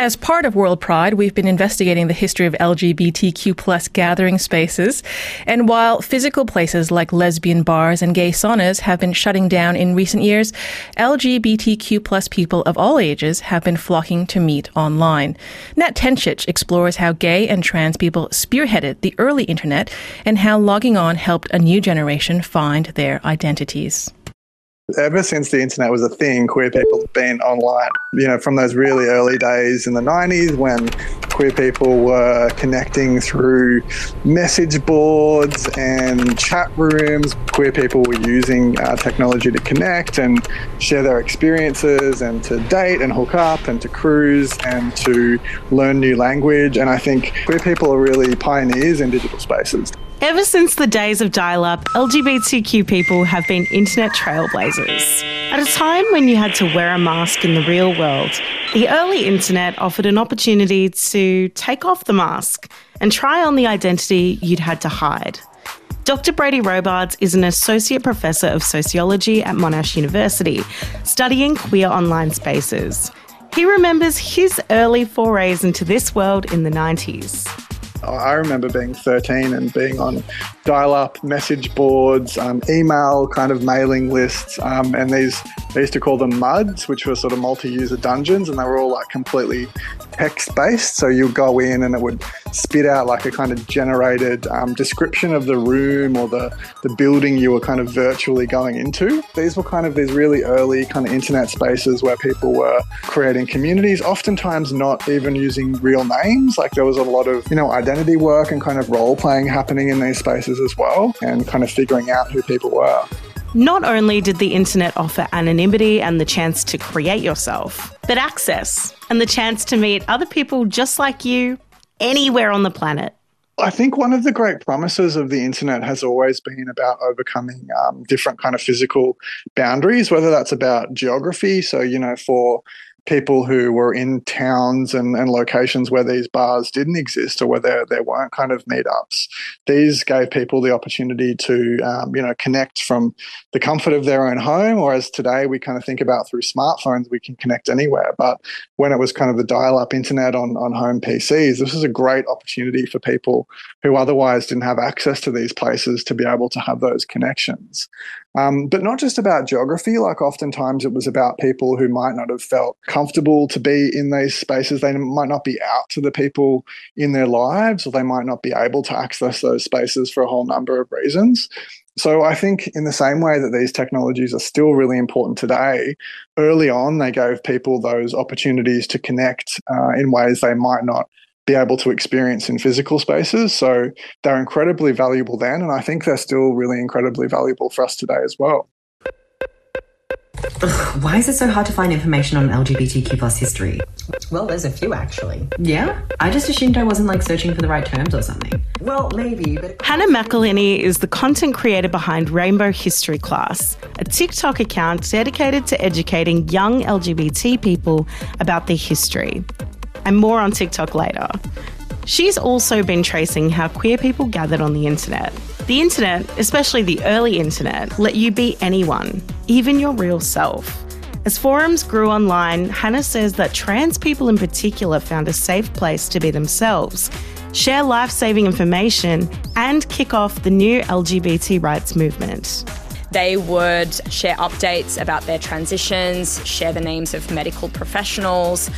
As part of World Pride, we've been investigating the history of LGBTQ plus gathering spaces. And while physical places like lesbian bars and gay saunas have been shutting down in recent years, LGBTQ plus people of all ages have been flocking to meet online. Nat Tencic explores how gay and trans people spearheaded the early internet and how logging on helped a new generation find their identities. Ever since the internet was a thing, queer people have been online. You know, from those really early days in the 90s when queer people were connecting through message boards and chat rooms, queer people were using technology to connect and share their experiences and to date and hook up and to cruise and to learn new language. And I think queer people are really pioneers in digital spaces. Ever since the days of dial up, LGBTQ people have been internet trailblazers. At a time when you had to wear a mask in the real world, the early internet offered an opportunity to take off the mask and try on the identity you'd had to hide. Dr. Brady Robards is an associate professor of sociology at Monash University, studying queer online spaces. He remembers his early forays into this world in the 90s. I remember being 13 and being on dial up message boards, um, email kind of mailing lists, um, and these, they used to call them MUDs, which were sort of multi user dungeons, and they were all like completely text based. So you'd go in and it would spit out like a kind of generated um, description of the room or the, the building you were kind of virtually going into. These were kind of these really early kind of internet spaces where people were creating communities, oftentimes not even using real names. Like there was a lot of, you know, identity work and kind of role playing happening in these spaces as well and kind of figuring out who people were. Not only did the internet offer anonymity and the chance to create yourself, but access and the chance to meet other people just like you anywhere on the planet. I think one of the great promises of the internet has always been about overcoming um, different kind of physical boundaries, whether that's about geography. So, you know, for people who were in towns and, and locations where these bars didn't exist or where there, there weren't kind of meetups. These gave people the opportunity to, um, you know, connect from the comfort of their own home, or as today we kind of think about through smartphones, we can connect anywhere. But when it was kind of the dial-up internet on, on home PCs, this was a great opportunity for people who otherwise didn't have access to these places to be able to have those connections. Um, but not just about geography, like oftentimes it was about people who might not have felt comfortable to be in these spaces. They might not be out to the people in their lives, or they might not be able to access those spaces for a whole number of reasons. So I think in the same way that these technologies are still really important today, early on they gave people those opportunities to connect uh, in ways they might not be able to experience in physical spaces. So they're incredibly valuable then, and I think they're still really incredibly valuable for us today as well. Ugh, why is it so hard to find information on LGBTQ plus history? Well, there's a few actually. Yeah? I just assumed I wasn't like searching for the right terms or something. Well, maybe, but. Hannah McElhinney is the content creator behind Rainbow History Class, a TikTok account dedicated to educating young LGBT people about their history and more on TikTok later. She's also been tracing how queer people gathered on the internet. The internet, especially the early internet, let you be anyone, even your real self. As forums grew online, Hannah says that trans people in particular found a safe place to be themselves, share life saving information, and kick off the new LGBT rights movement. They would share updates about their transitions, share the names of medical professionals,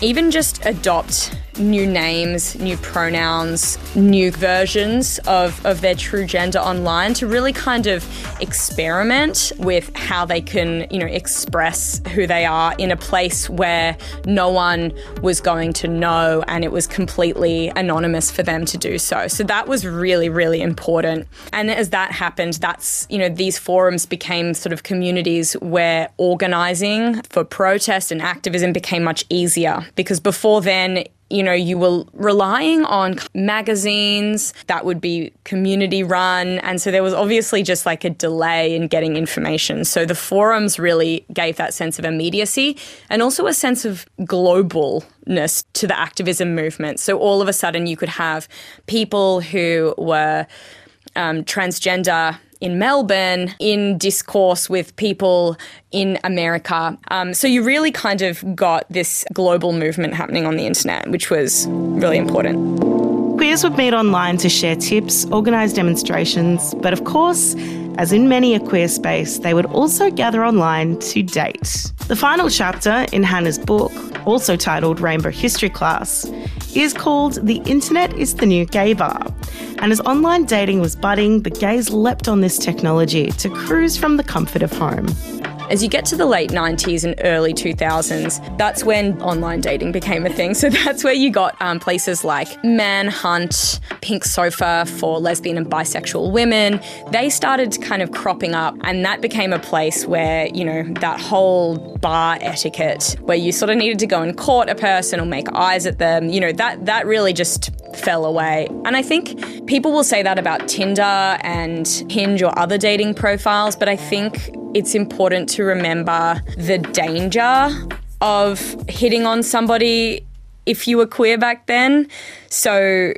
even just adopt new names, new pronouns, new versions of, of their true gender online to really kind of experiment with how they can, you know, express who they are in a place where no one was going to know and it was completely anonymous for them to do so. So that was really, really important. And as that happened, that's, you know, these forums became sort of communities where organizing for protest and activism became much easier because before then, you know, you were relying on magazines that would be community run. And so there was obviously just like a delay in getting information. So the forums really gave that sense of immediacy and also a sense of globalness to the activism movement. So all of a sudden you could have people who were um, transgender in Melbourne in discourse with people in America. Um, so you really kind of got this global movement happening on the internet, which was really important. Queers would meet online to share tips, organise demonstrations, but of course, as in many a queer space, they would also gather online to date. The final chapter in Hannah's book, also titled Rainbow History Class, is called The Internet is the New Gay Bar. And as online dating was budding, the gays leapt on this technology to cruise from the comfort of home. As you get to the late 90s and early 2000s, that's when online dating became a thing. So that's where you got um, places like Manhunt, Pink Sofa for lesbian and bisexual women. They started kind of cropping up, and that became a place where, you know, that whole bar etiquette where you sort of needed to go and court a person or make eyes at them, you know, that, that really just fell away. And I think people will say that about Tinder and Hinge or other dating profiles, but I think it's important to remember the danger of hitting on somebody if you were queer back then. So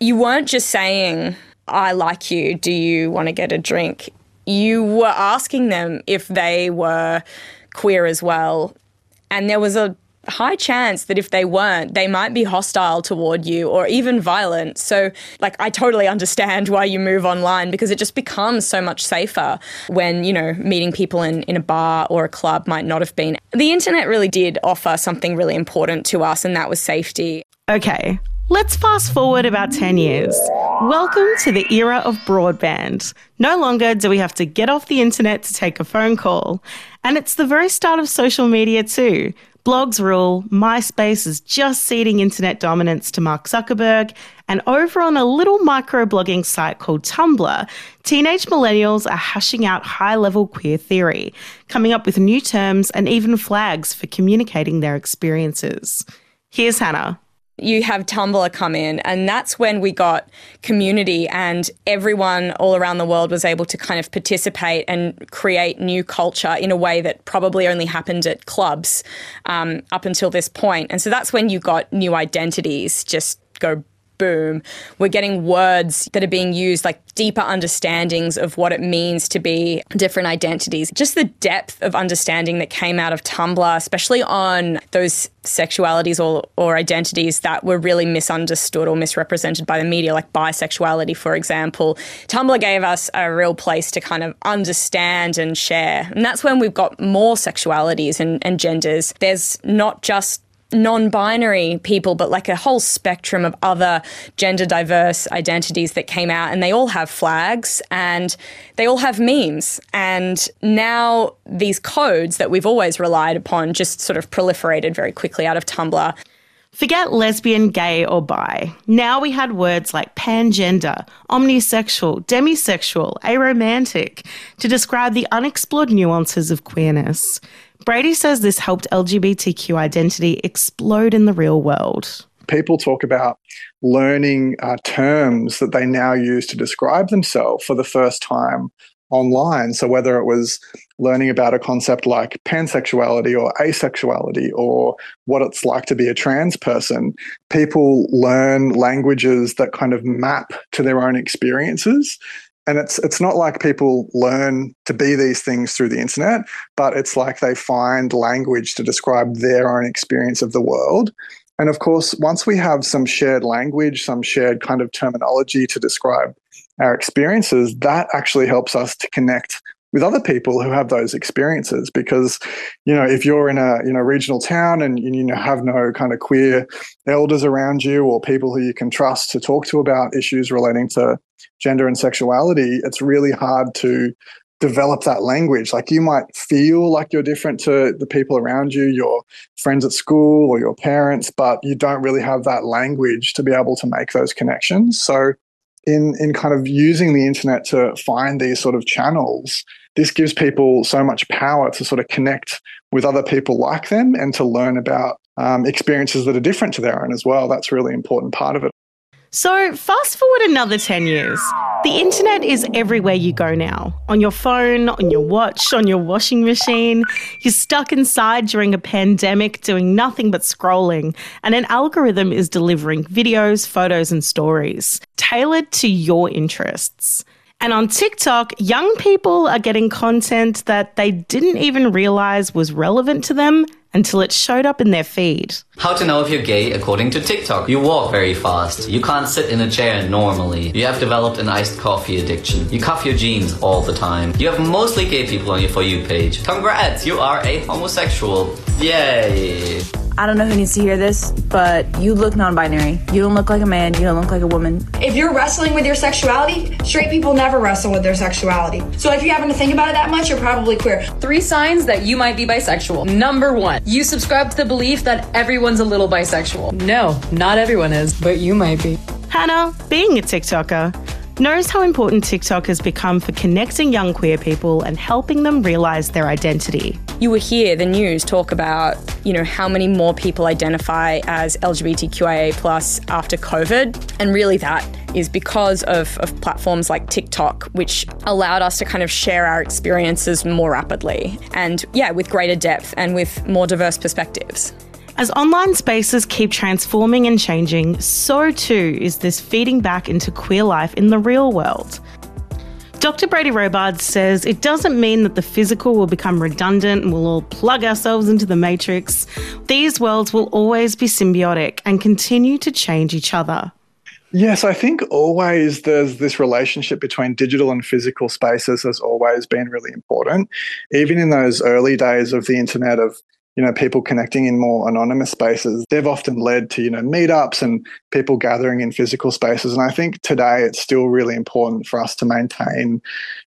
you weren't just saying, I like you, do you want to get a drink? You were asking them if they were queer as well. And there was a high chance that if they weren't, they might be hostile toward you or even violent. So, like, I totally understand why you move online because it just becomes so much safer when, you know, meeting people in, in a bar or a club might not have been. The internet really did offer something really important to us, and that was safety. Okay, Let's fast forward about 10 years. Welcome to the era of broadband. No longer do we have to get off the internet to take a phone call. And it's the very start of social media too. Blogs rule, MySpace is just ceding internet dominance to Mark Zuckerberg, and over on a little microblogging site called Tumblr, teenage millennials are hashing out high level queer theory, coming up with new terms and even flags for communicating their experiences. Here's Hannah you have Tumblr come in, and that's when we got community, and everyone all around the world was able to kind of participate and create new culture in a way that probably only happened at clubs um, up until this point. And so that's when you got new identities just go boom. We're getting words that are being used, like deeper understandings of what it means to be different identities. Just the depth of understanding that came out of Tumblr, especially on those sexualities or, or identities that were really misunderstood or misrepresented by the media, like bisexuality, for example. Tumblr gave us a real place to kind of understand and share. And that's when we've got more sexualities and, and genders. There's not just non binary people, but like a whole spectrum of other gender diverse identities that came out, and they all have flags and they all have memes. And now these codes that we've always relied upon just sort of proliferated very quickly out of Tumblr. Forget lesbian, gay, or bi. Now we had words like pangender, omnisexual, demisexual, aromantic to describe the unexplored nuances of queerness. Brady says this helped LGBTQ identity explode in the real world. People talk about learning uh, terms that they now use to describe themselves for the first time online. So, whether it was learning about a concept like pansexuality or asexuality or what it's like to be a trans person, people learn languages that kind of map to their own experiences and it's it's not like people learn to be these things through the internet but it's like they find language to describe their own experience of the world. And of course once we have some shared language some shared kind of terminology to describe our experiences that actually helps us to connect with other people who have those experiences. Because you know if you're in a you know regional town and you know have no kind of queer elders around you or people who you can trust to talk to about issues relating to gender and sexuality it's really hard to develop that language. Like you might feel like you're different to the people around you your friends at school or your parents but you don't really have that language to be able to make those connections. So in in kind of using the internet to find these sort of channels this gives people so much power to sort of connect with other people like them and to learn about um, experiences that are different to their own as well. That's really important part of it so, fast forward another 10 years. The internet is everywhere you go now on your phone, on your watch, on your washing machine. You're stuck inside during a pandemic doing nothing but scrolling, and an algorithm is delivering videos, photos, and stories tailored to your interests. And on TikTok, young people are getting content that they didn't even realize was relevant to them until it showed up in their feed. How to know if you're gay according to TikTok. You walk very fast. You can't sit in a chair normally. You have developed an iced coffee addiction. You cuff your jeans all the time. You have mostly gay people on your For You page. Congrats, you are a homosexual. Yay. I don't know who needs to hear this, but you look non binary. You don't look like a man, you don't look like a woman. If you're wrestling with your sexuality, straight people never wrestle with their sexuality. So if you're having to think about it that much, you're probably queer. Three signs that you might be bisexual. Number one, you subscribe to the belief that everyone's a little bisexual. No, not everyone is, but you might be. Hannah, being a TikToker, knows how important TikTok has become for connecting young queer people and helping them realize their identity. You will hear the news talk about, you know, how many more people identify as LGBTQIA plus after COVID. And really that is because of, of platforms like TikTok, which allowed us to kind of share our experiences more rapidly and yeah, with greater depth and with more diverse perspectives. As online spaces keep transforming and changing, so too is this feeding back into queer life in the real world. Dr. Brady Robards says it doesn't mean that the physical will become redundant and we'll all plug ourselves into the matrix. These worlds will always be symbiotic and continue to change each other. Yes, I think always there's this relationship between digital and physical spaces has always been really important. Even in those early days of the internet of you know people connecting in more anonymous spaces they've often led to you know meetups and people gathering in physical spaces and i think today it's still really important for us to maintain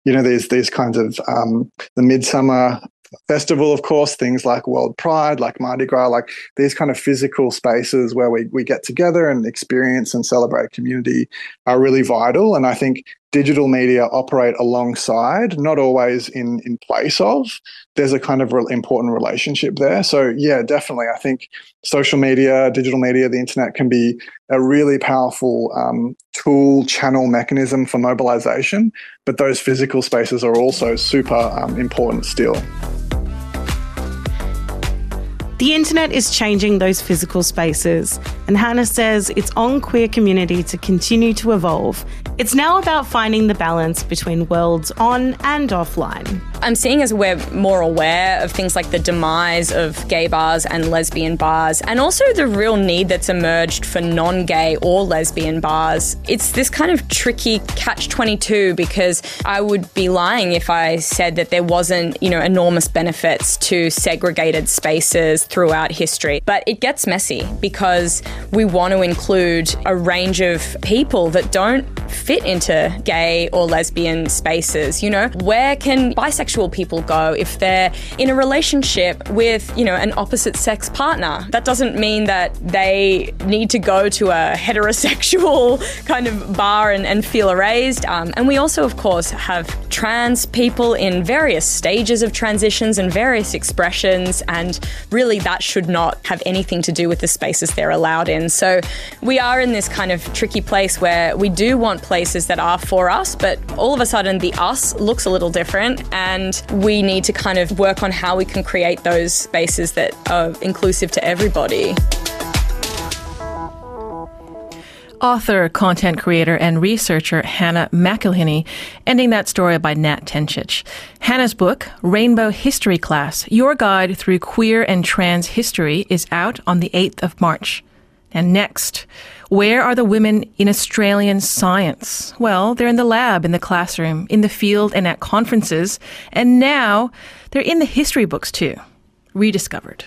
you know these these kinds of um, the Midsumma festival, of course, things like World Pride, like Mardi Gras, like these kind of physical spaces where we, we get together and experience and celebrate community are really vital. And I think digital media operate alongside, not always in, in place of. There's a kind of re- important relationship there. So, yeah, definitely. I think social media, digital media, the internet can be a really powerful um, tool, channel, mechanism for mobilization. But those physical spaces are also super um, important still. The internet is changing those physical spaces, and Hannah says it's on queer community to continue to evolve. It's now about finding the balance between worlds on and offline. I'm seeing as we're more aware of things like the demise of gay bars and lesbian bars, and also the real need that's emerged for non gay or lesbian bars. It's this kind of tricky catch 22 because I would be lying if I said that there wasn't, you know, enormous benefits to segregated spaces throughout history. But it gets messy because we want to include a range of people that don't fit into gay or lesbian spaces. You know, where can bisexual people go if they're in a relationship with, you know, an opposite sex partner? That doesn't mean that they need to go to a heterosexual kind of bar and, and feel erased. Um, and we also, of course, have trans people in various stages of transitions and various expressions. And really, that should not have anything to do with the spaces they're allowed in. So we are in this kind of tricky place where we do want places that are for us, but all of a sudden the us looks a little different. And we need to kind of work on how we can create those spaces that are inclusive to everybody. Author, content creator, and researcher Hannah McElhinney, ending that story by Nat Tencic. Hannah's book, Rainbow History Class Your Guide Through Queer and Trans History, is out on the 8th of March. And next, where are the women in Australian science? Well, they're in the lab, in the classroom, in the field, and at conferences. And now they're in the history books too. Rediscovered.